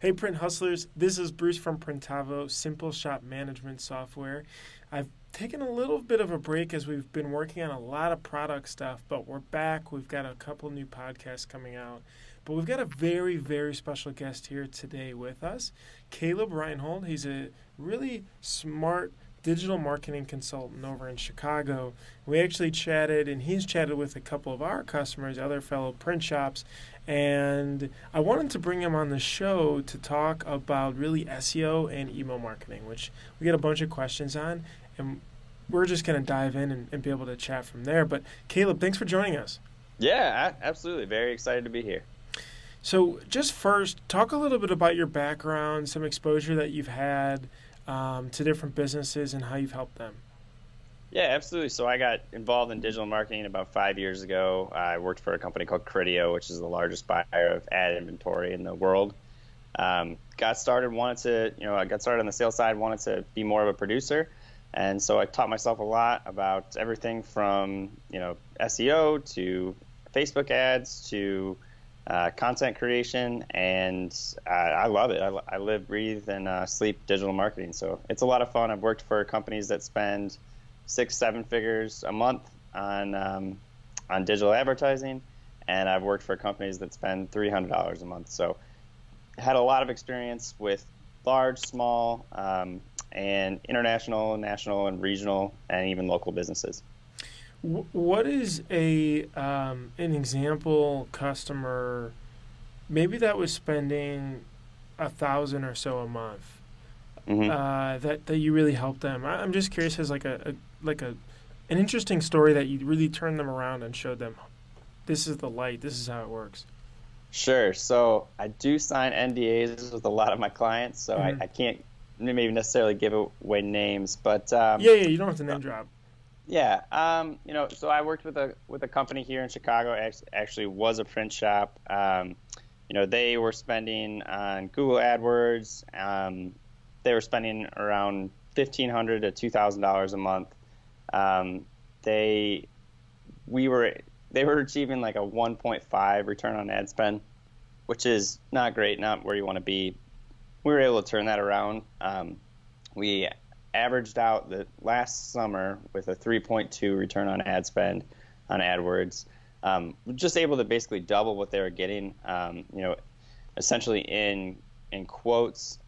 Hey, Print Hustlers. This is Bruce from Printavo, Simple Shop Management Software. I've taken a little bit of a break as we've been working on a lot of product stuff, but we're back. We've got a couple new podcasts coming out. But we've got a very, very special guest here today with us, Caleb Reinhold. He's a really smart digital marketing consultant over in Chicago. We actually chatted, and he's chatted with a couple of our customers, other fellow print shops, and I wanted to bring him on the show to talk about really SEO and email marketing, which we get a bunch of questions on, and we're just going to dive in and, and, be able to chat from there. But Caleb, thanks for joining us. Yeah, absolutely. Very excited to be here. So, just first, talk a little bit about your background, some exposure that you've had um, to different businesses, and how you've helped them. Yeah, absolutely. So I got involved in digital marketing about five years ago. I worked for a company called Criteo, which is the largest buyer of ad inventory in the world. Um, got started, wanted to, you know, I got started on the sales side, wanted to be more of a producer. And so I taught myself a lot about everything from, you know, SEO to Facebook ads to uh, content creation. And uh, I love it. I, I live, breathe, and uh, sleep digital marketing. So it's a lot of fun. I've worked for companies that spend – six, seven figures a month on um, on digital advertising, and I've worked for companies that spend three hundred dollars a month. So, had a lot of experience with large, small, um, and international, national, and regional, and even local businesses. What is a um, an example customer? Maybe that was spending a thousand or so a month. Mm-hmm. Uh, that that you really helped them. I'm just curious as like a, a like a an interesting story that you really turned them around and showed them this is the light, this is how it works. Sure. So I do sign NDAs with a lot of my clients, so mm-hmm. I, I, can't maybe necessarily give away names, but um, yeah, yeah, you don't have to name drop. Yeah, um, you know, so I worked with a with a company here in Chicago. Actually, was a print shop. Um, you know, they were spending on Google AdWords. Um, they were spending around fifteen hundred to two thousand dollars a month um, they we were they were achieving like a 1.5 return on ad spend, which is not great, not where you want to be. We were able to turn that around. Um, we averaged out the last summer with a 3.2 return on ad spend on AdWords. Um, just able to basically double what they were getting. Um, you know, essentially in in quotes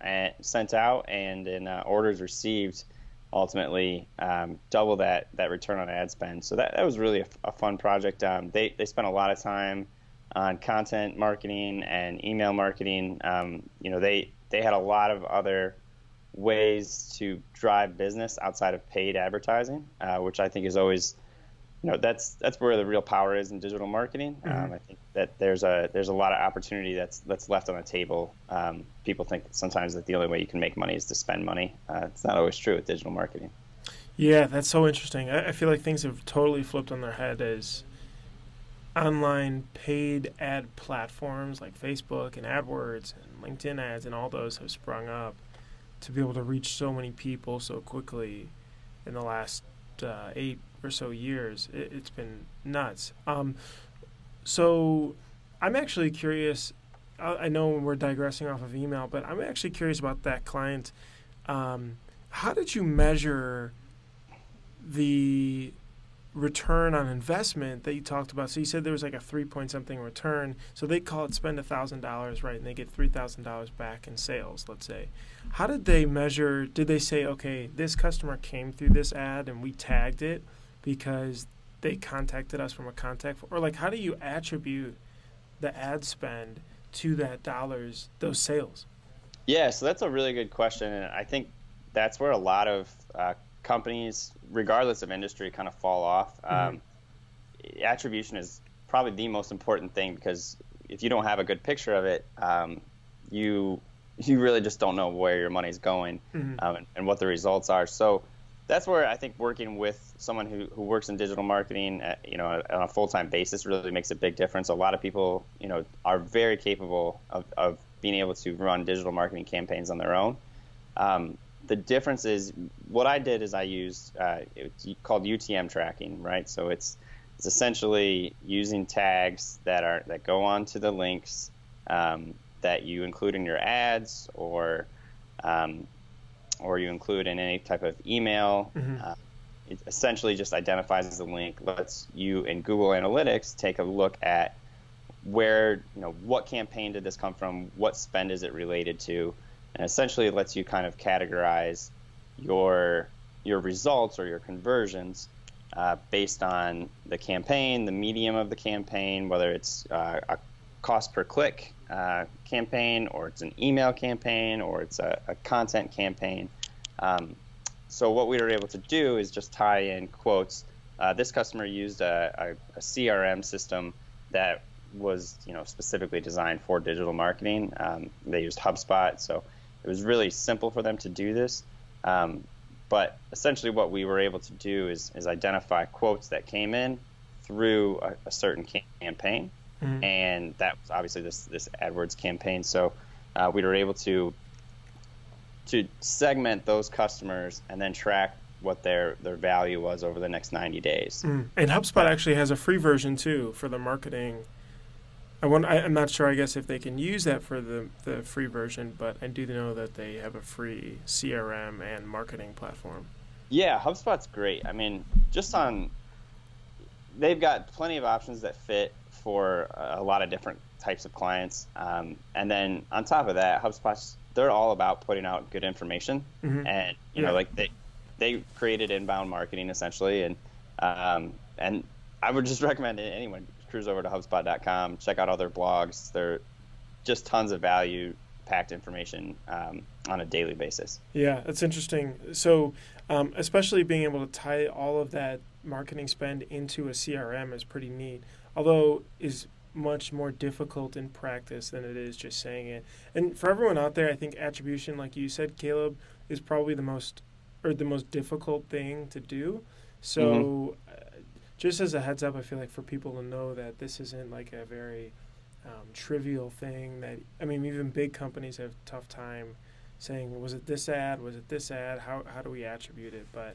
sent out and in uh, orders received ultimately um, double that that return on ad spend. So that, that was really a, a fun project. Um, they they spent a lot of time on content marketing and email marketing. Um, you know, they they had a lot of other ways to drive business outside of paid advertising, uh, which I think is always you know that's that's where the real power is in digital marketing. Mm-hmm. Um, I think that there's a there's a lot of opportunity that's that's left on the table. Um, people think that sometimes that the only way you can make money is to spend money. Uh, it's not always true with digital marketing. Yeah, that's so interesting. I, I feel like things have totally flipped on their head as online paid ad platforms like Facebook and AdWords and LinkedIn ads and all those have sprung up to be able to reach so many people so quickly in the last uh, eight or so years. It, has been nuts. Um, so I'm actually curious. I, I, know we're digressing off of email, but I'm actually curious about that client. Um, how did you measure the return on investment that you talked about. So you said there was like a three point something return. So they call it spend thousand dollars, right? And they get three thousand dollars back in sales, let's say. How did they measure? Did they say, okay, this customer came through this ad and we tagged it because they contacted us from a contact, or like how do you attribute the ad spend to that dollars, those sales? Yeah, so that's a really good question, and I think that's where a lot of uh, companies, regardless of industry, kind of fall off. Mm-hmm. Um, attribution is probably the most important thing because if you don't have a good picture of it, um, you you really just don't know where your money's going mm-hmm. um, and, and, what the results are. So that's where I think working with someone who, who works in digital marketing, at, you know, on a full time basis really makes a big difference. A lot of people, you know, are very capable of, of being able to run digital marketing campaigns on their own. Um, the difference is what I did is I used uh, it's called UTM tracking, right? So it's it's essentially using tags that are that go onto the links um, that you include in your ads or um, or you include in any type of email. Mm-hmm. Uh, it essentially just identifies the link, lets you in Google Analytics take a look at where you know what campaign did this come from, what spend is it related to, and essentially it lets you kind of categorize your your results or your conversions uh, based on the campaign, the medium of the campaign, whether it's uh, a cost per click uh, campaign or it's an email campaign or it's a, a content campaign. Um, so what we were able to do is just tie in quotes. Uh, this customer used a, a, a, CRM system that was you know specifically designed for digital marketing. Um, they used HubSpot, so it was really simple for them to do this. Um, but essentially, what we were able to do is, is identify quotes that came in through a, a certain campaign, mm-hmm. and that was obviously this this AdWords campaign. So uh, we were able to to segment those customers and then track what their their value was over the next 90 days. Mm. And HubSpot actually has a free version too for the marketing I want, I, am not sure, I guess, if they can use that for the, the free version, but I do know that they have a free CRM and marketing platform. Yeah, HubSpot's great. I mean, just on, they've got plenty of options that fit for a lot of different types of clients. Um, and then on top of that, HubSpot's, they're all about putting out good information. Mm-hmm. And, you yeah. know, like they, they created inbound marketing essentially. And, um, and I would just recommend anyone cruise over to HubSpot.com, check out all their blogs. They're just tons of value packed information um, on a daily basis. Yeah, that's interesting. So, um, especially being able to tie all of that marketing spend into a CRM is pretty neat. Although is much more difficult in practice than it is just saying it. And for everyone out there, I think attribution, like you said, Caleb, is probably the most or the most difficult thing to do. So. Mm-hmm just as a heads up, I feel like for people to know that this isn't like a very um, trivial thing. That I mean, even big companies have tough time saying, was it this ad? Was it this ad? How how do we attribute it? But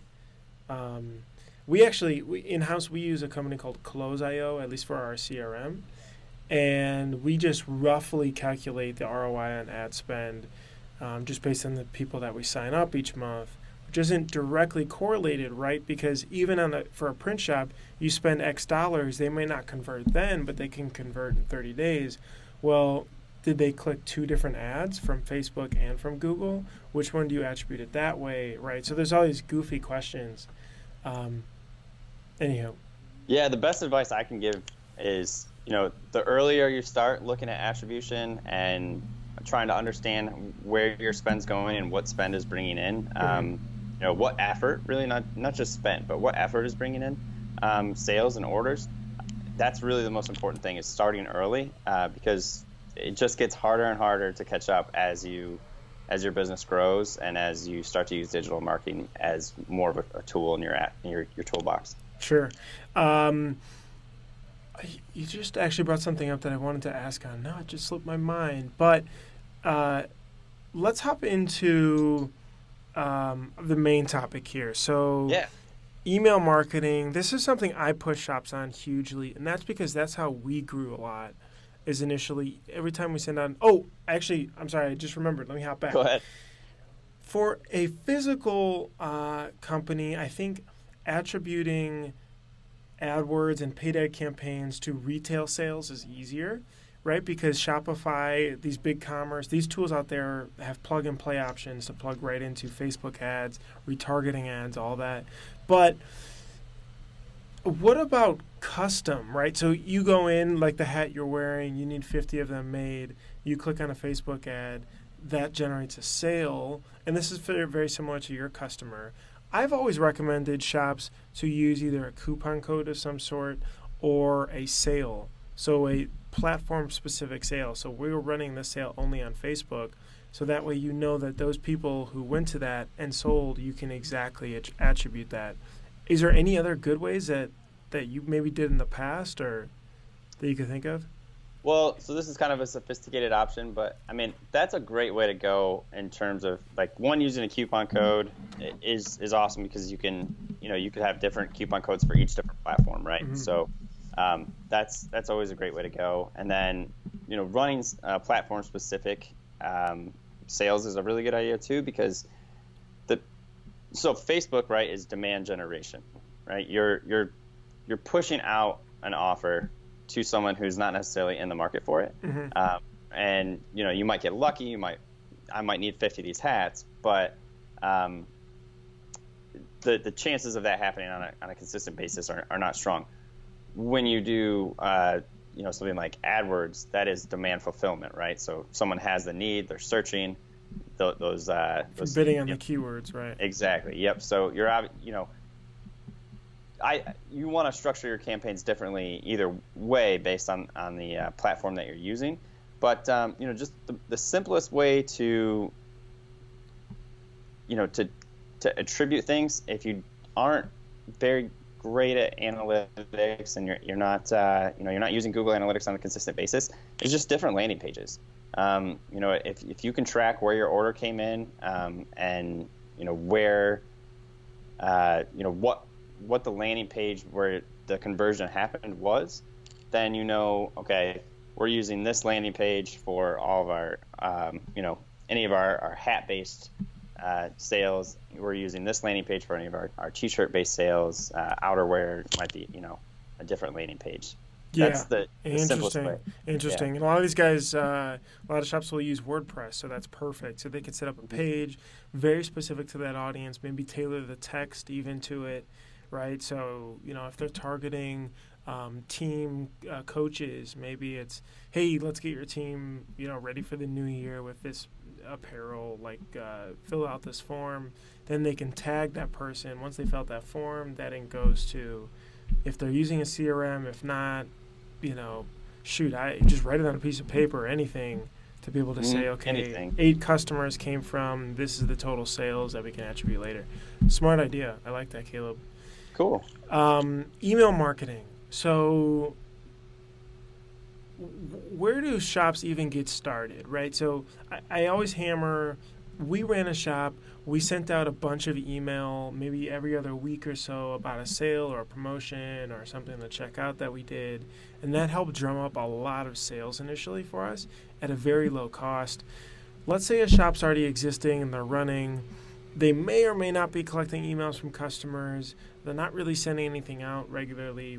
um, we actually we, in house we use a company called Close.io, at least for our CRM, and we just roughly calculate the ROI on ad spend um, just based on the people that we sign up each month which isn't directly correlated, right? Because even on a, for a print shop, you spend X dollars, they may not convert then, but they can convert in 30 days. Well, did they click two different ads from Facebook and from Google? Which one do you attribute it that way, right? So there's all these goofy questions. Um, anyhow. Yeah, the best advice I can give is, you know, the earlier you start looking at attribution and trying to understand where your spend's going and what spend is bringing in. Mm-hmm. Um, you know what effort really not not just spent but what effort is bringing in um, sales and orders that's really the most important thing is starting early uh, because it just gets harder and harder to catch up as you as your business grows and as you start to use digital marketing as more of a, a tool in your app, in your, your toolbox sure um, you just actually brought something up that I wanted to ask on. No, it just slipped my mind. But uh, let's hop into um, the main topic here. So, yeah. email marketing. This is something I push shops on hugely, and that's because that's how we grew a lot. Is initially every time we send out. Oh, actually, I'm sorry. I just remembered. Let me hop back. Go ahead. For a physical uh, company, I think attributing AdWords and paid ad campaigns to retail sales is easier right? Because Shopify, these BigCommerce, these tools out there have plug and play options to plug right into Facebook ads, retargeting ads, all that. But what about custom, right? So you go in, like the hat you're wearing, you need 50 of them made. You click on a Facebook ad, that generates a sale. And this is very similar to your customer. I've always recommended shops to use either a coupon code of some sort or a sale. So a platform specific sale. So we were running this sale only on Facebook. So that way you know that those people who went to that and sold, you can exactly attribute that. Is there any other good ways that, that you maybe did in the past or that you could think of? Well, so this is kind of a sophisticated option, but I mean that's a great way to go in terms of like one using a coupon code is is awesome because you can you know you could have different coupon codes for each different platform, right? Mm-hmm. So um, that's that's always a great way to go. And then you know, running uh, platform specific um, sales is a really good idea too because the so Facebook right is demand generation, right? You're you're you're pushing out an offer to someone who's not necessarily in the market for it, Mhm. um, and you know you might get lucky. You might I might need 50 of these hats, but um, the the chances of that happening on a, on a consistent basis are, are not strong. When you do uh, you know something like AdWords, that is demand fulfillment, right? So someone has the need, they're searching th- those uh, those bidding on yep, the keywords, right? exactly. Yep. So you're you know. I, you want to structure your campaigns differently either way based on, on the uh, platform that you're using, but um, you know just the, the simplest way to you know to to attribute things if you aren't very great at analytics and you're, you're not uh, you know you're not using Google Analytics on a consistent basis, it's just different landing pages. Um, you know if, if you can track where your order came in um, and you know where uh, you know what what the landing page where the conversion happened was, then you know okay we're using this landing page for all of our um, you know any of our, our hat based uh, sales. We're using this landing page for any of our, our t-shirt based sales. Uh, outerwear might be, you know, a different landing page. That's yeah. the, the simplest Interesting. way. Interesting. And a lot of these guys, uh, a lot of shops will use WordPress, so that's perfect. So they can set up a Mm-hmm. page very specific to that audience, maybe tailor the text even to it, right? So, you know, if they're targeting um, team uh, coaches, maybe it's, hey, let's get your team, you know, ready for the new year with this apparel, like uh, fill out this form. Then they can tag that person. Once they fill out that form, that then goes to, if they're using a CRM, if not, you know, shoot, I just write it on a piece of paper or anything to be able to say, Mhm, okay, anything. eight customers came from this is the total sales that we can attribute later. Smart idea. I like that, Caleb. Cool. Um, email marketing. So, where do shops even get started, right? So, I, I always hammer. We ran a shop. We sent out a bunch of email, maybe every other week or so, about a sale or a promotion or something to check out that we did, and that helped drum up a lot of sales initially for us at a very low cost. Let's say a shop's already existing and they're running. They may or may not be collecting emails from customers they're not really sending anything out regularly.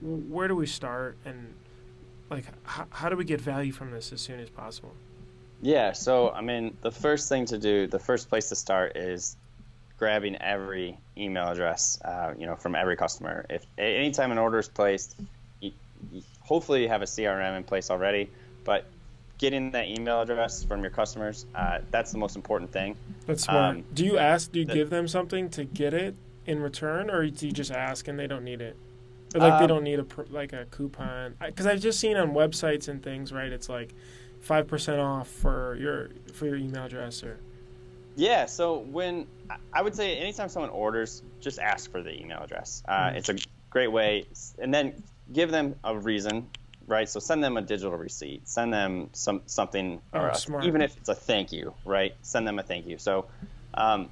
Where do we start, and like, h- how do we get value from this as soon as possible? Yeah. So, I mean, the first thing to do, the first place to start is grabbing every email address, uh, you know, from every customer. If anytime an order is placed, you, you, hopefully you have a CRM in place already, but getting that email address from your customers, uh, that's the most important thing. That's smart. Um, do you ask? Do you the- give them something to get it in return, or do you just ask and they don't need it? Or like they Um, don't need a like a coupon? Because I've just seen on websites and things, right? It's like five percent off for your for your email address, or Yeah, so when I- would say anytime someone orders, just ask for the email address. Uh, Mhm. It's a great way, and then give them a reason, right? So send them a digital receipt, send them some something, or Oh, a- smart. even if it's a thank you, right? Send them a thank you. So um,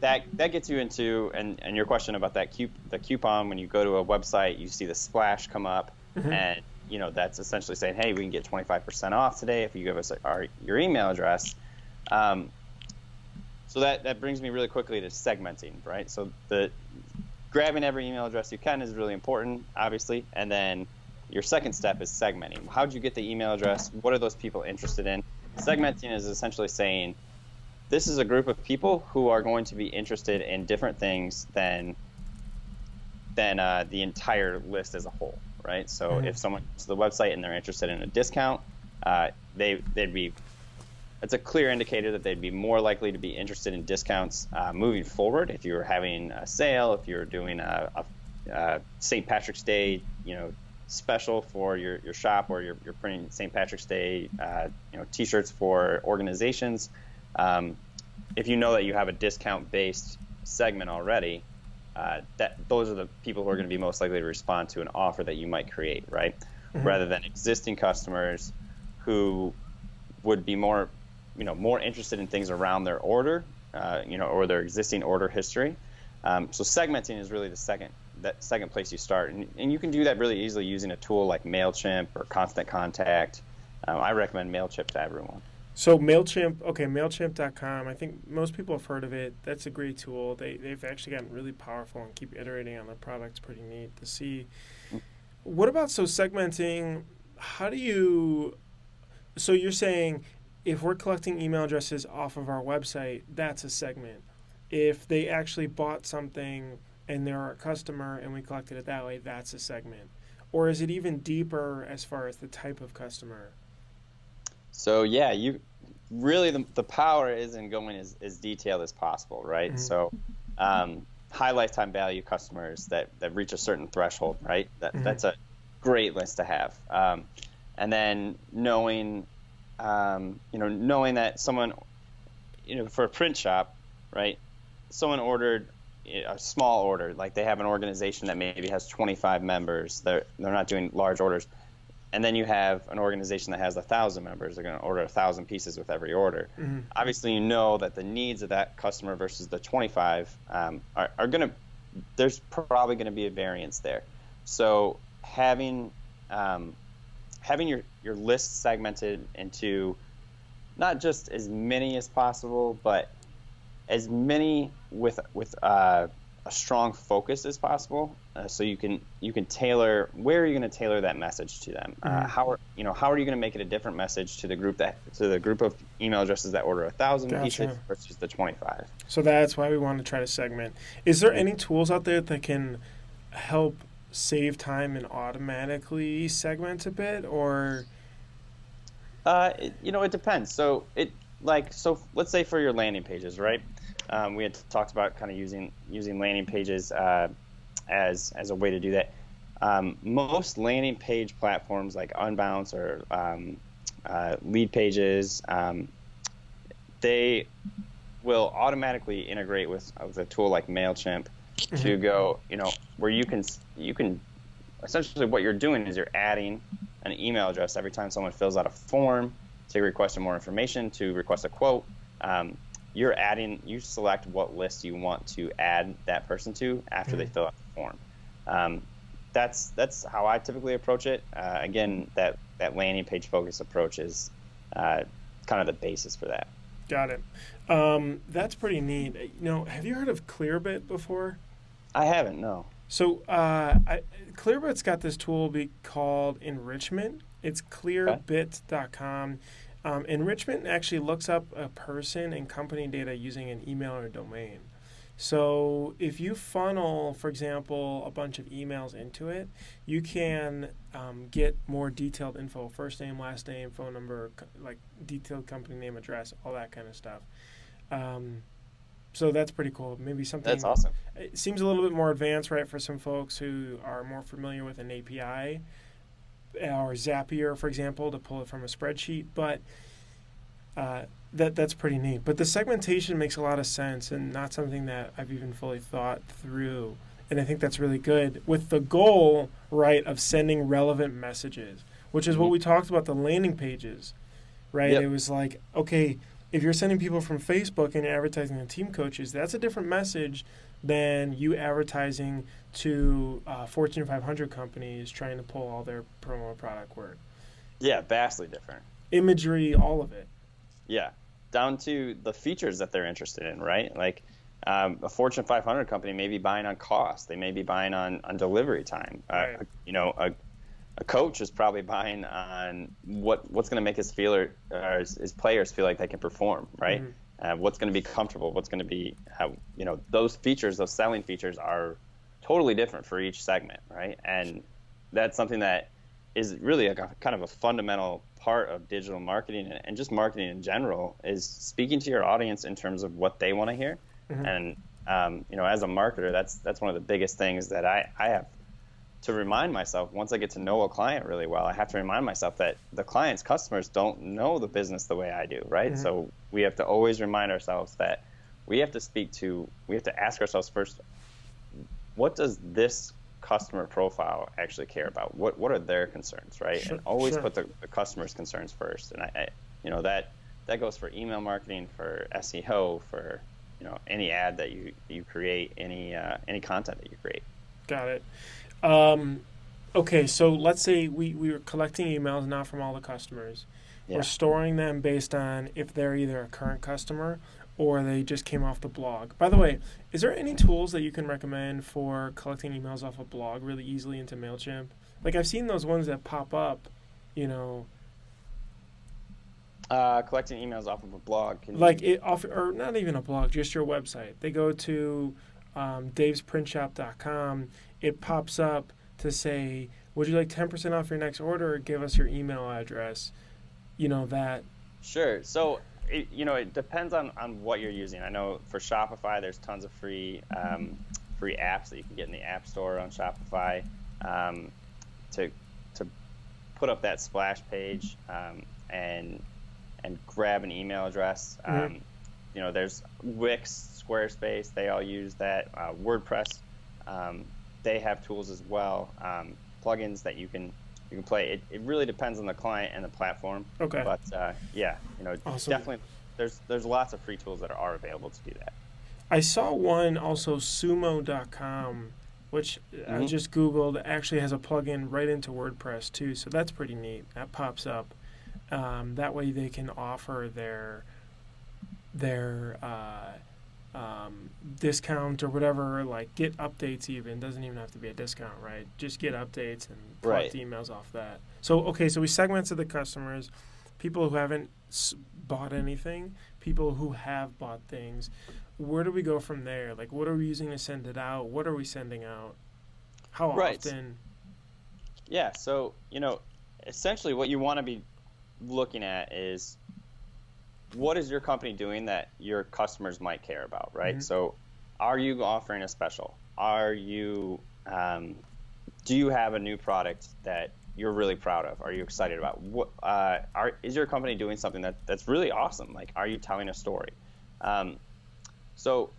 that that gets you into and, and your question about that coup- the coupon when you go to a website, you see the splash come up, Mhm. and you know that's essentially saying, hey, we can get 25% off today if you give us our your email address. Um, so that, that brings me really quickly to segmenting, right? So the grabbing every email address you can is really important, obviously, and then your second step is segmenting. How would you get the email address? What are those people interested in? Segmenting is essentially saying this is a group of people who are going to be interested in different things than than uh, the entire list as a whole, right? So Mhm. if someone goes to the website and they're interested in a discount, uh, they they'd be it's a clear indicator that they'd be more likely to be interested in discounts uh, moving forward. If you're having a sale, if you're doing a, a, a St. Patrick's Day, you know, special for your, your shop, or you're, you're printing St. Patrick's Day, uh, you know, T-shirts for organizations. Um, if you know that you have a discount-based segment already, uh, that those are the people who are going to be most likely to respond to an offer that you might create, right? Mhm. Rather than existing customers who would be more you know more interested in things around their order uh, you know or their existing order history um, so segmenting is really the second that second place you start and, and you can do that really easily using a tool like mailchimp or constant contact um, I recommend Mailchimp to everyone. So Mailchimp, okay, Mailchimp.com. I think most people have heard of it. That's a great tool. They they've actually gotten really powerful and keep iterating on their products. Pretty neat to see. What about so segmenting? How do you? So you're saying if we're collecting email addresses off of our website, that's a segment. If they actually bought something and they're a customer and we collected it that way, that's a segment. Or is it even deeper as far as the type of customer? So yeah, you really the, the power is in going as, as detailed as possible, right? Mm-hmm. So um, high lifetime value customers that, that reach a certain threshold, right? That mm-hmm. that's a great list to have. Um, and then knowing, um, you know, knowing that someone, you know, for a print shop, right? Someone ordered a small order, like they have an organization that maybe has 25 members. They're they're not doing large orders and then you have an organization that has a thousand members. They're going to order a thousand pieces with every order. Mm-hmm. obviously you know that the needs of that customer versus the 25 um, are, are going to there's probably going to be a variance there. So having um, having your, your list segmented into not just as many as possible but as many with with uh, a strong focus as possible, uh, so you can you can tailor where are you going to tailor that message to them. Uh, mm-hmm. how are you know how are you going to make it a different message to the group that to the group of email addresses that order a thousand pieces versus the twenty five. So that's why we want to try to segment. Is there any tools out there that can help save time and automatically segment a bit, or? Uh, it, you know, it depends. So it like so. Let's say for your landing pages, right? Um, we had talked about kind of using using landing pages uh, as as a way to do that. Um, most landing page platforms like Unbounce or um, uh, Leadpages, um, they will automatically integrate with, with a tool like Mailchimp mm-hmm. to go, you know, where you can you can essentially what you're doing is you're adding an email address every time someone fills out a form to request more information, to request a quote. Um, you're adding you select what list you want to add that person to after mm-hmm. they fill out the form. Um, that's that's how I typically approach it. Uh, again that that landing page focus approach is uh, kind of the basis for that. Got it. Um, that's pretty neat. You know have you heard of clearbit before? I haven't no. So uh, I, clearbit's got this tool be called enrichment. It's clearbit.com um, enrichment actually looks up a person and company data using an email or domain. So if you funnel, for example, a bunch of emails into it, you can um, get more detailed info: first name, last name, phone number, co- like detailed company name, address, all that kind of stuff. Um, so that's pretty cool. Maybe something that's awesome. It seems a little bit more advanced, right, for some folks who are more familiar with an API or Zapier, for example, to pull it from a spreadsheet. But uh, that that's pretty neat. But the segmentation makes a lot of sense and not something that I've even fully thought through. And I think that's really good with the goal, right, of sending relevant messages, which is mm-hmm. what we talked about the landing pages, right? Yep. It was like, okay, if you're sending people from Facebook and you're advertising to team coaches, that's a different message than you advertising to uh, Fortune 500 companies trying to pull all their promo product work. Yeah, vastly different. Imagery, all of it. Yeah, down to the features that they're interested in, right? Like um, a Fortune 500 company may be buying on cost. They may be buying on, on delivery time. Uh, right. Uh, you know, a, a coach is probably buying on what what's going to make his feeler or his, his, players feel like they can perform, right? Mm-hmm. Uh, what's going to be comfortable? What's going to be how you know those features, those selling features are totally different for each segment, right? And that's something that is really a kind of a fundamental part of digital marketing and just marketing in general is speaking to your audience in terms of what they want to hear. Mm-hmm. And um, you know, as a marketer, that's that's one of the biggest things that I, I have to remind myself once I get to know a client really well, I have to remind myself that the client's customers don't know the business the way I do, right? Mm-hmm. So we have to always remind ourselves that we have to speak to, we have to ask ourselves first, what does this customer profile actually care about? What what are their concerns, right? Sure, and always sure. put the, the, customer's concerns first. And I, I, you know, that that goes for email marketing, for SEO, for you know any ad that you you create, any uh, any content that you create. Got it. Um, okay, so let's say we, we were collecting emails not from all the customers. Yeah. We're storing them based on if they're either a current customer or they just came off the blog. By the way, is there any tools that you can recommend for collecting emails off a blog really easily into MailChimp? Like I've seen those ones that pop up, you know. Uh, collecting emails off of a blog. Can like you... it off, or not even a blog, just your website. They go to um, davesprintshop.com. It pops up to say, "Would you like ten percent off your next order? Or give us your email address." You know that. Sure. So it, you know, it depends on, on what you're using. I know for Shopify, there's tons of free um, free apps that you can get in the App Store on Shopify um, to to put up that splash page um, and and grab an email address. Mm-hmm. You know, there's Wix, Squarespace. They all use that. Uh, WordPress. Um, they have tools as well, um, plugins that you can you can play. It, it really depends on the client and the platform. Okay. But uh, yeah, you know, awesome. definitely there's there's lots of free tools that are available to do that. I saw one also sumo.com which mm-hmm. I just googled actually has a plugin right into WordPress too. So that's pretty neat. That pops up. Um, that way they can offer their their uh, um, discount or whatever, like get updates even. Doesn't even have to be a discount, right? Just get updates and collect right. emails off that. So, okay, so we segmented the customers, people who haven't bought anything, people who have bought things. Where do we go from there? Like, what are we using to send it out? What are we sending out? How right. often? Yeah, so, you know, essentially what you want to be looking at is what is your company doing that your customers might care about, right? Mm-hmm. So, are you offering a special? Are you, um, do you have a new product that you're really proud of? Are you excited about? What uh, are, is your company doing something that, that's really awesome? Like, are you telling a story? Um, so,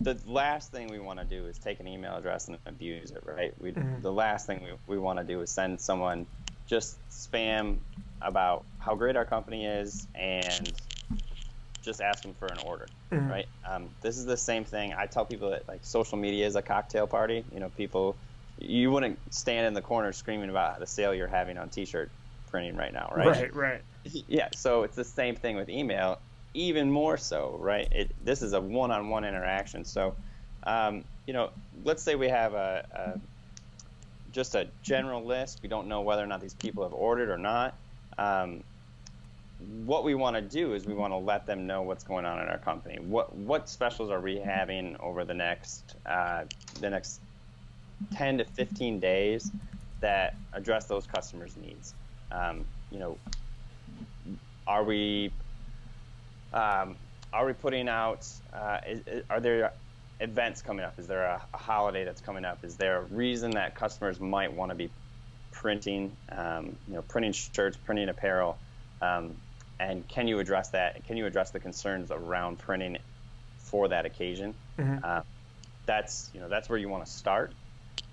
the last thing we want to do is take an email address and abuse it, right? We, mm-hmm. The last thing we, we want to do is send someone just spam about how great our company is and just ask them for an order, mm-hmm. right? Um, this is the same thing. I tell people that like social media is a cocktail party. You know, people, you wouldn't stand in the corner screaming about the sale you're having on T-shirt printing right now, right? Right, right. Yeah. So it's the same thing with email, even more so, right? It this is a one-on-one interaction. So, um, you know, let's say we have a, a just a general list. We don't know whether or not these people have ordered or not. Um, what we want to do is we want to let them know what's going on in our company. What what specials are we having over the next uh, the next 10 to 15 days that address those customers' needs? Um, you know, are we um, are we putting out? Uh, is, are there events coming up? Is there a, a, holiday that's coming up? Is there a reason that customers might want to be printing? Um, you know, printing shirts, printing apparel. Um, and can you address that? Can you address the concerns around printing for that occasion? Mm-hmm. Uh, that's you know that's where you want to start.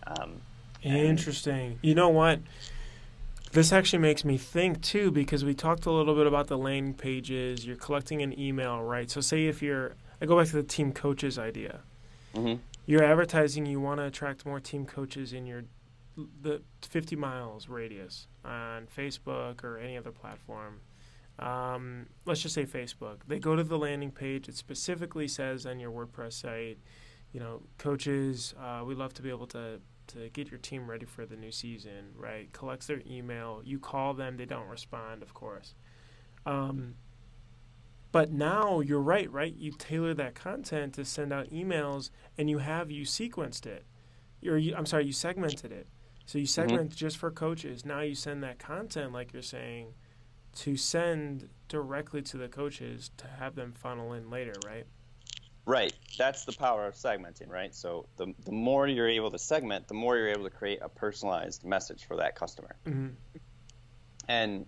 Um, Interesting. You know what? This actually makes me think too because we talked a little bit about the landing pages. You're collecting an email, right? So say if you're, I go back to the team coaches idea. Mm-hmm. You're advertising. You want to attract more team coaches in your the 50 miles radius on Facebook or any other platform um, let's just say Facebook. They go to the landing page. It specifically says on your WordPress site, you know, coaches, uh, we love to be able to to get your team ready for the new season. Right? Collects their email. You call them. They don't respond, of course. Um, but now you're right, right? You tailor that content to send out emails, and you have you sequenced it. Or you, I'm sorry, you segmented it. So you mm-hmm. segment mm-hmm. just for coaches. Now you send that content, like you're saying to send directly to the coaches to have them funnel in later, right? Right. That's the power of segmenting, right? So the, the more you're able to segment, the more you're able to create a personalized message for that customer. Mm-hmm. And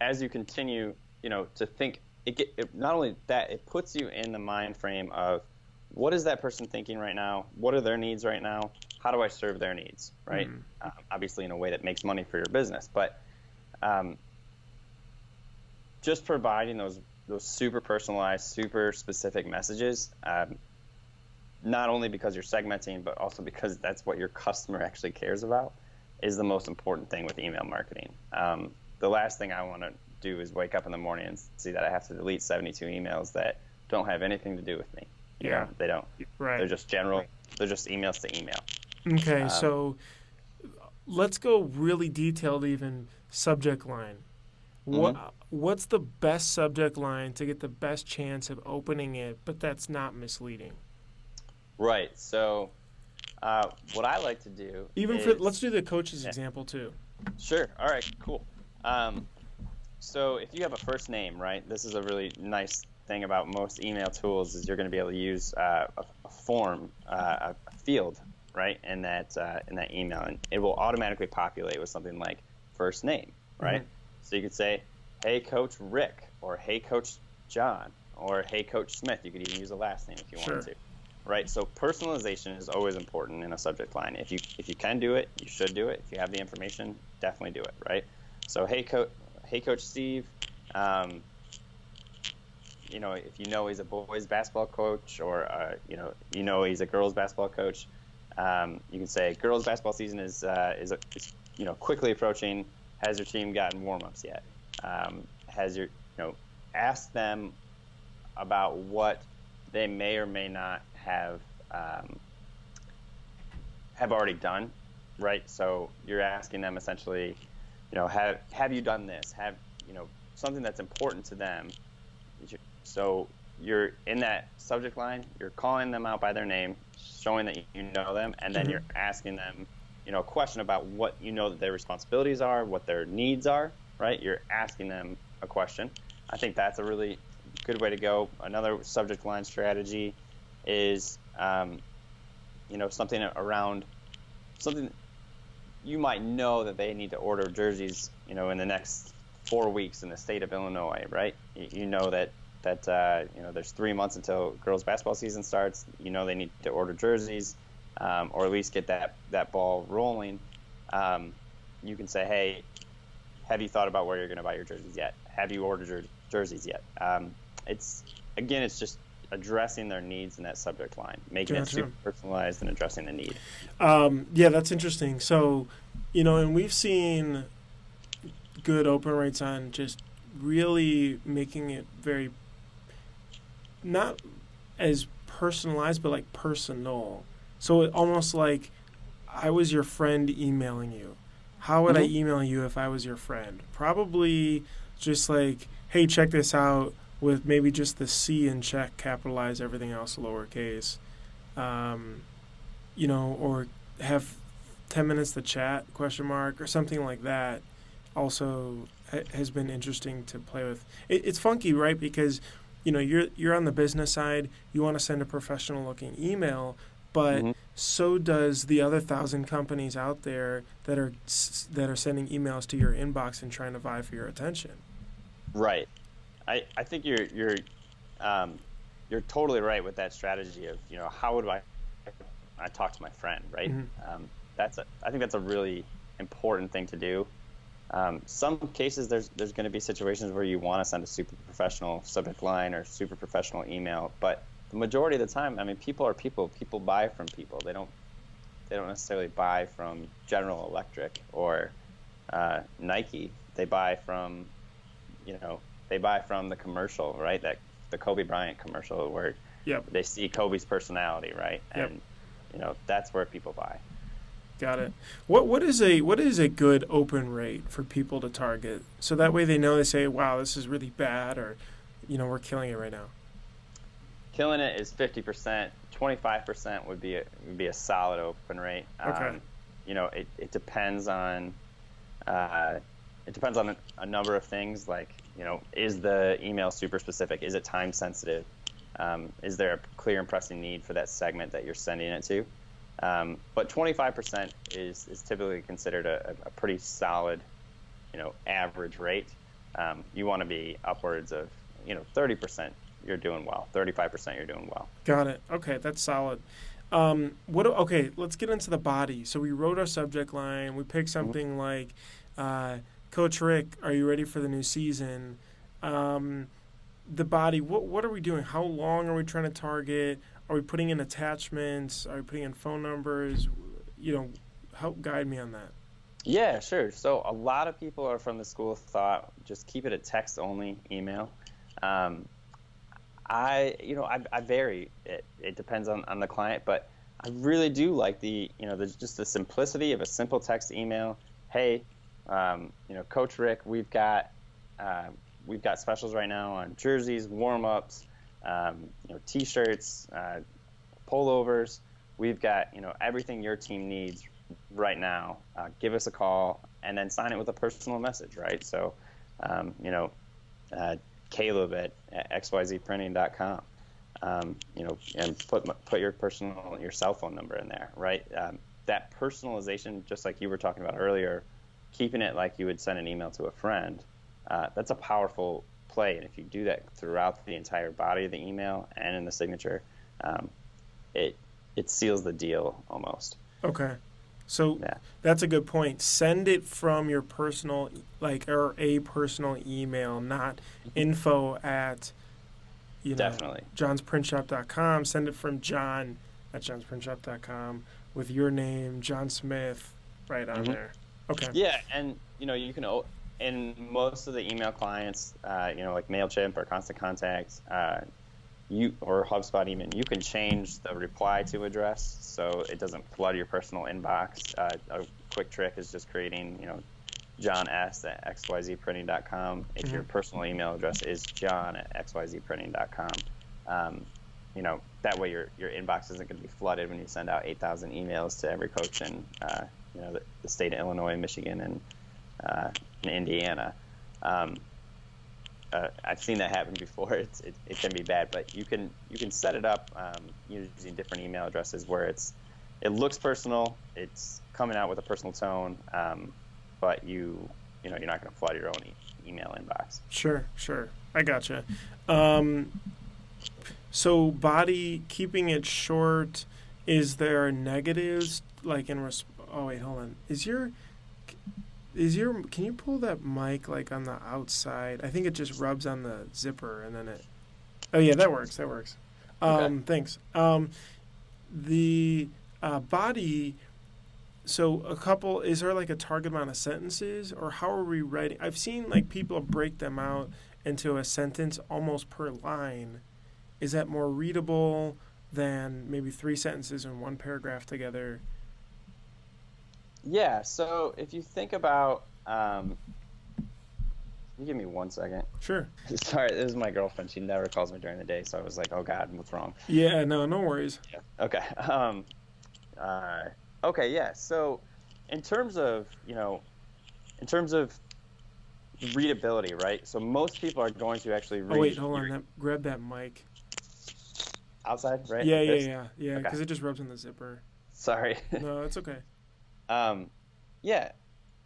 as you continue, you know, to think, it, get, it not only that, it puts you in the mind frame of what is that person thinking right now? What are their needs right now? How do I serve their needs, right? Mm-hmm. Um, obviously, in a way that makes money for your business, but um, just providing those those super personalized, super specific messages, um, not only because you're segmenting, but also because that's what your customer actually cares about, is the most important thing with email marketing. Um, the last thing I want to do is wake up in the morning and see that I have to delete 72 emails that don't have anything to do with me. Yeah. know, they don't. Right. They're just general. They're just emails to email. Okay, Um, so let's go really detailed, even subject line. What Mm-hmm. what's the best subject line to get the best chance of opening it, but that's not misleading? Right. So, uh, what I like to do, Even for let's do the coach's Yeah. example too. Sure. All right. Cool. Um, so if you have a first name, right? This is a really nice thing about most email tools is you're going to be able to use uh, a, a form, uh, a field, right, in that uh, in that email, and it will automatically populate with something like first name, right? So you could say, "Hey, Coach Rick," or "Hey, Coach John," or "Hey, Coach Smith." You could even use a last name if you Sure. wanted to. Right, so personalization is always important in a subject line. If you if you can do it, you should do it. If you have the information, definitely do it. Right. So hey, coach, hey, Coach Steve. Um, you know, if you know he's a boys basketball coach, or uh, you know, you know he's a girls basketball coach, um, you can say girls basketball season is uh, is, is you know quickly approaching. Has your team gotten warm ups yet? Um, has your you know ask them about what they may or may not have um, have already done, right? So you're asking them essentially, you know, have have you done this? Have you know something that's important to them? So you're in that subject line. You're calling them out by their name, showing that you know them, and then Mhm. you're asking them, you know, a question about what you know that their responsibilities are, what their needs are, right? You're asking them a question. I think that's a really good way to go. Another subject line strategy is, um, you know, something around something you might know that they need to order jerseys, you know, in the next four weeks in the state of Illinois, right? You, you know that that uh, you know there's three months until girls basketball season starts. You know they need to order jerseys, um, or at least get that that ball rolling. Um, you can say, hey, have you thought about where you're going to buy your jerseys yet? Have you ordered your jerseys yet? Um, it's again, it's just addressing their needs in that subject line, making it super personalized and addressing the need. Um, yeah, that's interesting. So, you know, and we've seen good open rates on just really making it very not as personalized, but like personal. So it almost like I was your friend emailing you. How would I Mhm. email you if I was your friend? Probably just like, hey, check this out with maybe just the C in check, capitalize everything else lowercase. Um, you know, or have 10 minutes to chat question mark or something like that also ha- has been interesting to play with it, it's funky right because you know you're you're on the business side you want to send a professional looking email but Mhm. so does the other thousand companies out there that are that are sending emails to your inbox and trying to vie for your attention Right. I, I think you're you're um, you're totally right with that strategy of you know how would I I talk to my friend right. Mhm. Um, that's a, I think that's a really important thing to do. Um, some cases there's there's going to be situations where you want to send a super professional subject line or super professional email, but the majority of the time, I mean, people are people. People buy from people. They don't they don't necessarily buy from General Electric or uh, Nike. They buy from you know they buy from the commercial, right? That the Kobe Bryant commercial where Yep. they see Kobe's personality, right? Yep. And you know that's where people buy. Got it. What what is a what is a good open rate for people to target? So that way they know they say, "Wow, this is really bad," or, you know, we're killing it right now. Killing it is fifty percent. Twenty five percent would be a, would be a solid open rate. Okay. Um, you know, it, it depends on uh, it depends on a, a number of things. Like you know, is the email super specific? Is it time sensitive? Um, is there a clear and pressing need for that segment that you're sending it to? Um, but 25% is, is typically considered a, a pretty solid, you know, average rate. Um, you want to be upwards of, you know, 30%. You're doing well. 35%. You're doing well. Got it. Okay, that's solid. Um, what? Okay, let's get into the body. So we wrote our subject line. We picked something like, uh, "Coach Rick, are you ready for the new season?" Um, the body. What? What are we doing? How long are we trying to target? Are we putting in attachments? Are we putting in phone numbers? You know, help guide me on that. Yeah, sure. So a lot of people are from the school of thought, just keep it a text only email. Um, I, you know, I, I vary. It, it depends on, on the client, but I really do like the, you know, the, just the simplicity of a simple text email. Hey, um, you know, Coach Rick, we've got, uh, we've got specials right now on jerseys, warm ups, um, you know, t-shirts, uh, pullovers. We've got, you know, everything your team needs right now. Uh, give us a call and then sign it with a personal message, right? So, um, you know, uh, Caleb at, xyzprinting.com. Um, you know, and put put your personal your cell phone number in there, right? Um, that personalization, just like you were talking about earlier, keeping it like you would send an email to a friend, uh, that's a powerful play. And if you do that throughout the entire body of the email and in the signature, um, it it seals the deal almost. Okay. So yeah. that's a good point. Send it from your personal, like, or a personal email, not info at, you know, Definitely. johnsprintshop.com. Send it from john at johnsprintshop.com with your name, John Smith, right on mm-hmm. there. Okay. Yeah, and, you know, you can, in most of the email clients, uh, you know, like MailChimp or Constant Contact, uh, you or HubSpot even, you can change the reply to address so it doesn't flood your personal inbox. Uh, a quick trick is just creating, you know, John S at xyzprinting.com. If mm-hmm. your personal email address is John at xyzprinting.com, um, you know that way your your inbox isn't going to be flooded when you send out 8,000 emails to every coach in uh, you know the, the, state of Illinois, Michigan, and, uh, in Indiana. Um, uh, I've seen that happen before. It's, it, it can be bad, but you can you can set it up um, using different email addresses where it's it looks personal. It's coming out with a personal tone, um, but you you know you're not going to flood your own e- email inbox. Sure, sure, I gotcha. Um, so body keeping it short. Is there negatives like in resp- Oh wait, hold on. Is your is your can you pull that mic like on the outside? I think it just rubs on the zipper and then it. Oh yeah, that works. That works. Um, okay. Thanks. Um, the uh, body. So a couple is there like a target amount of sentences or how are we writing? I've seen like people break them out into a sentence almost per line. Is that more readable than maybe three sentences in one paragraph together? Yeah. So if you think about, um, you give me one second. Sure. Sorry, this is my girlfriend. She never calls me during the day, so I was like, "Oh God, what's wrong?" Yeah. No. No worries. Yeah. Okay. Um. Uh. Okay. Yeah. So, in terms of you know, in terms of readability, right? So most people are going to actually read. Oh wait, hold on. That, grab that mic. Outside, right? Yeah, yeah, yeah, yeah. Because okay. it just rubs in the zipper. Sorry. no, it's okay. Um, yeah,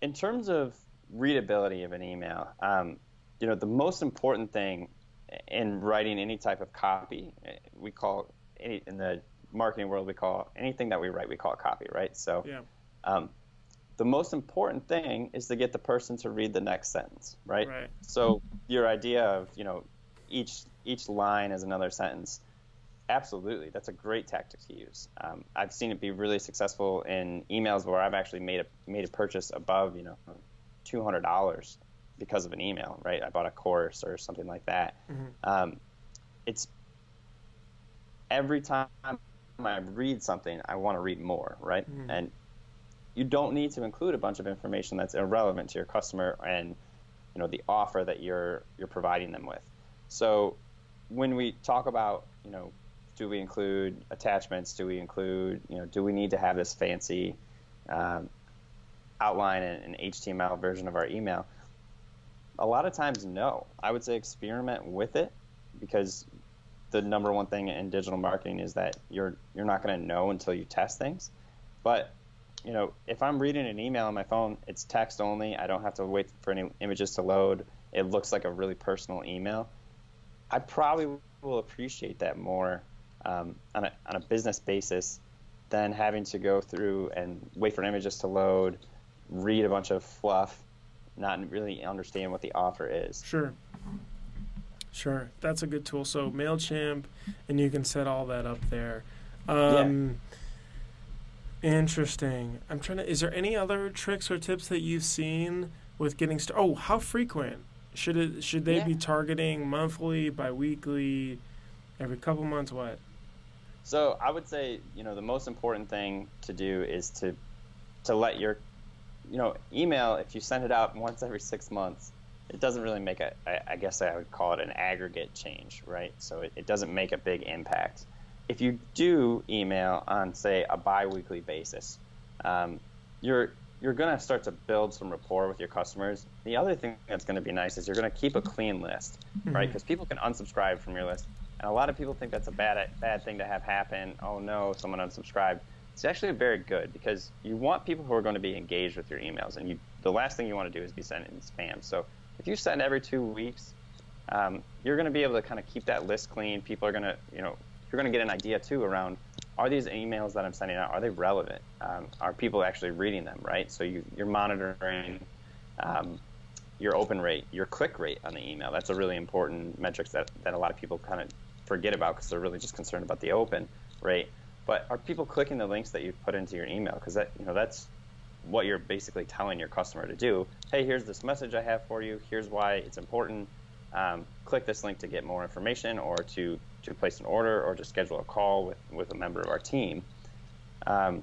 in terms of readability of an email, um, you know, the most important thing in writing any type of copy, we call any, in the marketing world we call anything that we write we call copy, right? So, yeah. um, the most important thing is to get the person to read the next sentence, right? Right. So your idea of you know each each line is another sentence Absolutely, that's a great tactic to use. Um, I've seen it be really successful in emails where I've actually made a made a purchase above you know two hundred dollars because of an email. Right, I bought a course or something like that. Mm-hmm. Um, it's every time I read something, I want to read more. Right, mm-hmm. and you don't need to include a bunch of information that's irrelevant to your customer and you know the offer that you're you're providing them with. So when we talk about you know do we include attachments? Do we include, you know, do we need to have this fancy um, outline and an HTML version of our email? A lot of times, no. I would say experiment with it because the number one thing in digital marketing is that you're you're not going to know until you test things. But you know, if I'm reading an email on my phone, it's text only. I don't have to wait for any images to load. It looks like a really personal email. I probably will appreciate that more um, on, a, on a business basis than having to go through and wait for images to load, read a bunch of fluff, not really understand what the offer is. Sure. Sure. That's a good tool. So MailChimp, and you can set all that up there. Um, yeah. Interesting. I'm trying to. Is there any other tricks or tips that you've seen with getting started? Oh, how frequent should it? Should they Yeah. be targeting monthly, biweekly, every couple months? What? So I would say, you know, the most important thing to do is to to let your, you know, email. If you send it out once every six months, it doesn't really make a. I, I guess I would call it an aggregate change, right? So it, it doesn't make a big impact. If you do email on, say, a biweekly basis, um, you're you're going to start to build some rapport with your customers. The other thing that's going to be nice is you're going to keep a clean list, right? Mhm. Because people can unsubscribe from your list, and a lot of people think that's a bad bad thing to have happen. Oh no, someone unsubscribed. It's actually very good because you want people who are going to be engaged with your emails, and you the last thing you want to do is be sending spam. So if you send every two weeks, um, you're going to be able to kind of keep that list clean. People are going to, you know, you're going to get an idea too around are these emails that I'm sending out are they relevant? Um, are people actually reading them? Right. So you, you're monitoring um, your open rate, your click rate on the email. That's a really important metric that, that a lot of people kind of forget about because they're really just concerned about the open rate. But are people clicking the links that you've put into your email? Because that you know that's what you're basically telling your customer to do. Hey, here's this message I have for you. Here's why it's important. Um, click this link to get more information or to, to place an order or to schedule a call with, with a member of our team. Um,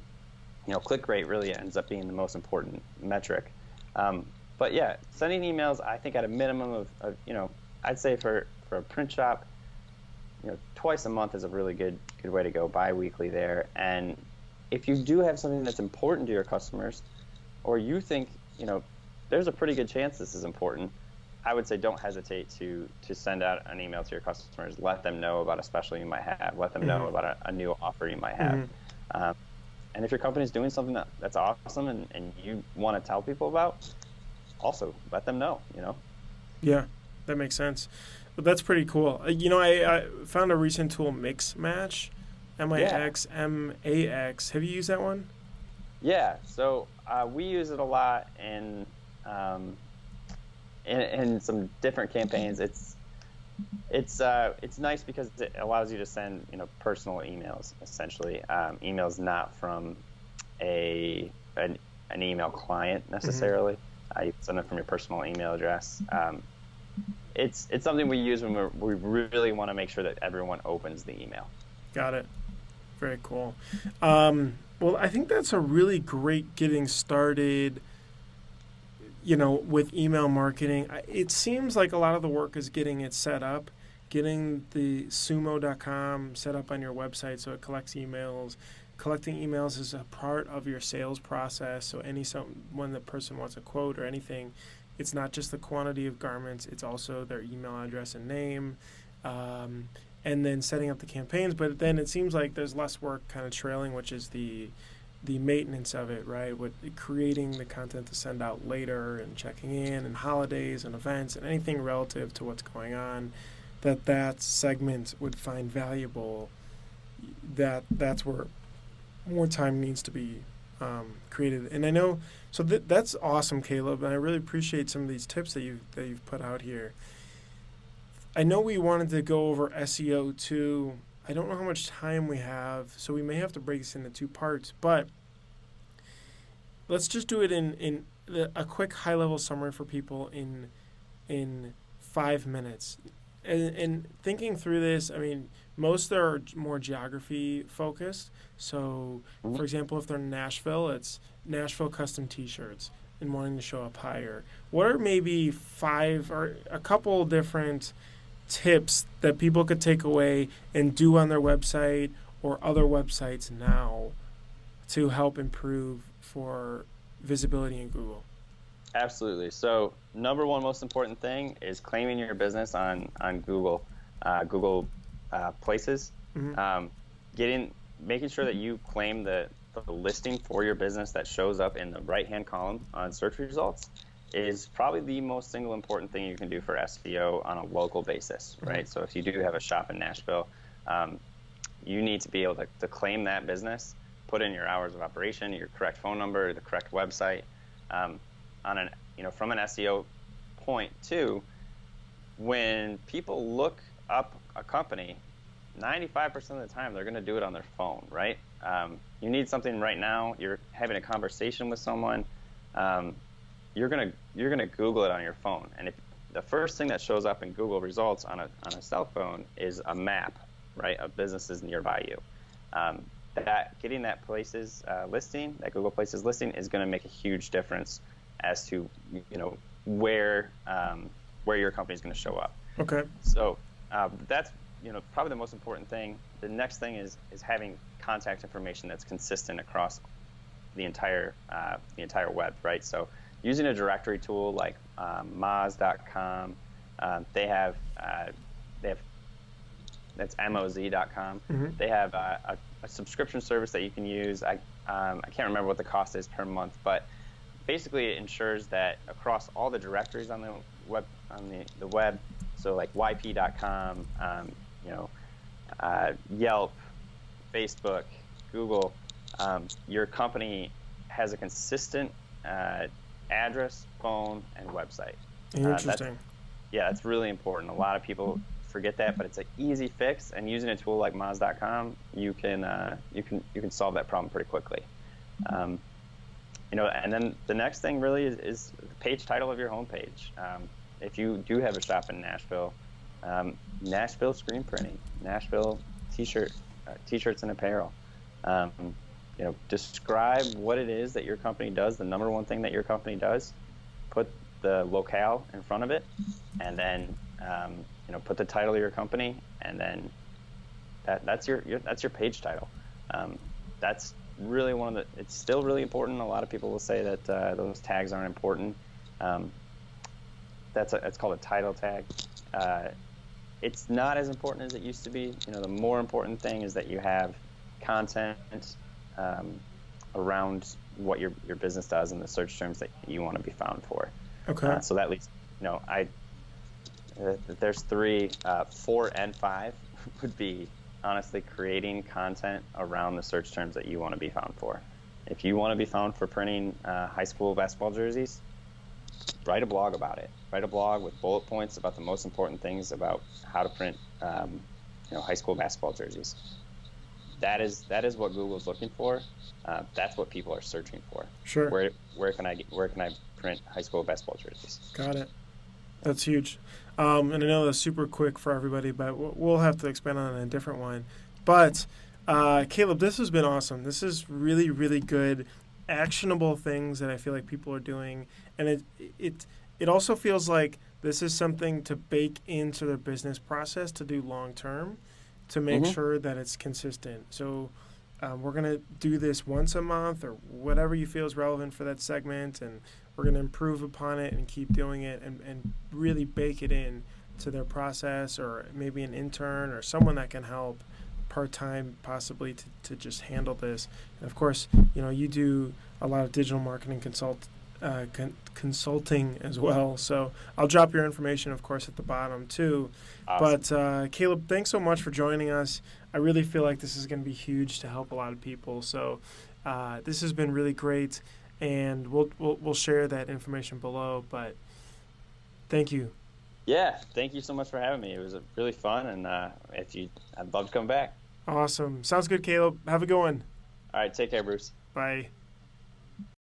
you know, click rate really ends up being the most important metric. Um, but yeah, sending emails, I think at a minimum of, of, you know, I'd say for, for a print shop, you know, twice a month is a really good good way to go. Bi-weekly there, and if you do have something that's important to your customers, or you think, you know, there's a pretty good chance this is important, I would say don't hesitate to to send out an email to your customers. Let them know about a special you might have. Let them know Mhm. about a, a new offer you might have. Mhm. Um, and if your company's doing something that, that's awesome and, and you want to tell people about, also let them know. You know. Yeah, that makes sense. But that's pretty cool. Uh, You know, I, I found a recent tool, Mixmax, M I X M A X. Have you used that one? Yeah, so uh, we use it a lot in, um, in in some different campaigns. It's it's uh, it's nice because it allows you to send you know personal emails essentially, um, emails not from a an, an email client necessarily. Uh, you send it from your personal email address. Um, it's it's something we use when we really want to make sure that everyone opens the email. Got it. Very cool. Um, well, I think that's a really great getting started. You know, with email marketing, it seems like a lot of the work is getting it set up, getting the sumo.com set up on your website so it collects emails. Collecting emails is a part of your sales process. So any some when the person wants a quote or anything, it's not just the quantity of garments; it's also their email address and name. Um, and then setting up the campaigns. But then it seems like there's less work kind of trailing, which is the the maintenance of it, right? With creating the content to send out later and checking in and holidays and events and anything relative to what's going on that that segment would find valuable. That that's where more time needs to be um, created. And I know so th- that's awesome, Caleb. And I really appreciate some of these tips that you that you've put out here. I know we wanted to go over SEO too. I don't know how much time we have, so we may have to break this into two parts. But let's just do it in in the, a quick high level summary for people in in five minutes. And, and thinking through this, I mean, most are more geography focused. So, Mhm. for example, if they're in Nashville, it's Nashville custom T-shirts and wanting to show up higher. What are maybe five or a couple different tips that people could take away and do on their website or other websites now to help improve for visibility in Google? Absolutely. So, number one most important thing is claiming your business on on Google, uh, Google uh, Places. Mhm. Um, getting, making sure that you claim the, the listing for your business that shows up in the right hand column on search results is probably the most single important thing you can do for SEO on a local basis, right? So, if you do have a shop in Nashville, um, you need to be able to, to claim that business, put in your hours of operation, your correct phone number, the correct website. Um, on an you know from an SEO point too, when people look up a company, 95% of the time they're going to do it on their phone, right? Um, you need something right now. You're having a conversation with someone. Um, you're gonna you're gonna Google it on your phone, and if the first thing that shows up in Google results on a on a cell phone is a map, right, of businesses nearby you. Um, that getting that places uh, listing, that Google Places listing, is going to make a huge difference as to you know where um, where your company is going to show up. Okay. So uh, that's you know probably the most important thing. The next thing is is having contact information that's consistent across the entire uh, the entire web, right? So using a directory tool like um, Moz.com, um, they have uh, they have that's Moz.com. Mm-hmm. They have a, a, subscription service that you can use. I um, I can't remember what the cost is per month, but basically it ensures that across all the directories on the web on the, the web, so like yp.com, um, you know, uh, Yelp, Facebook, Google, um, your company has a consistent uh, address, phone, and website. Interesting. Uh, that's, yeah, that's really important. A lot of people forget that, but it's an easy fix. And using a tool like Moz.com, you can uh, you can you can solve that problem pretty quickly. Um, you know, and then the next thing really is, is the page title of your homepage. Um, if you do have a shop in Nashville, um, Nashville screen printing, Nashville t-shirt, uh, t-shirts and apparel. Um, you know, describe what it is that your company does. The number one thing that your company does. Put the locale in front of it, and then um, you know put the title of your company, and then that that's your, your that's your page title. Um, that's really one of the. It's still really important. A lot of people will say that uh, those tags aren't important. Um, that's a, that's called a title tag. Uh, it's not as important as it used to be. You know, the more important thing is that you have content um, around what your your business does and the search terms that you want to be found for. Okay. Uh, so that leads, you know, I uh, there's three, uh, four, and five would be honestly creating content around the search terms that you want to be found for. If you want to be found for printing uh, high school basketball jerseys, write a blog about it. Write a blog with bullet points about the most important things about how to print, um, you know, high school basketball jerseys. That is that is what Google's looking for. Uh, that's what people are searching for. Sure. Where where can I get, where can I print high school basketball jerseys? Got it. That's huge. Um, and I know that's super quick for everybody, but we'll have to expand on a different one. But uh, Caleb, this has been awesome. This is really, really good, actionable things that I feel like people are doing, and it it it also feels like this is something to bake into their business process to do long term, to make mm-hmm. sure that it's consistent. So. Um, we're going to do this once a month or whatever you feel is relevant for that segment and we're going to improve upon it and keep doing it and, and really bake it in to their process or maybe an intern or someone that can help part-time possibly to, to just handle this and of course you know you do a lot of digital marketing consult uh, con- consulting as well so i'll drop your information of course at the bottom too awesome. but uh, caleb thanks so much for joining us i really feel like this is going to be huge to help a lot of people so uh, this has been really great and we'll, we'll we'll share that information below. But thank you. Yeah, thank you so much for having me. It was really fun, and uh, if you, I'd love to come back. Awesome. Sounds good, Caleb. Have a good one. All right, take care, Bruce. Bye.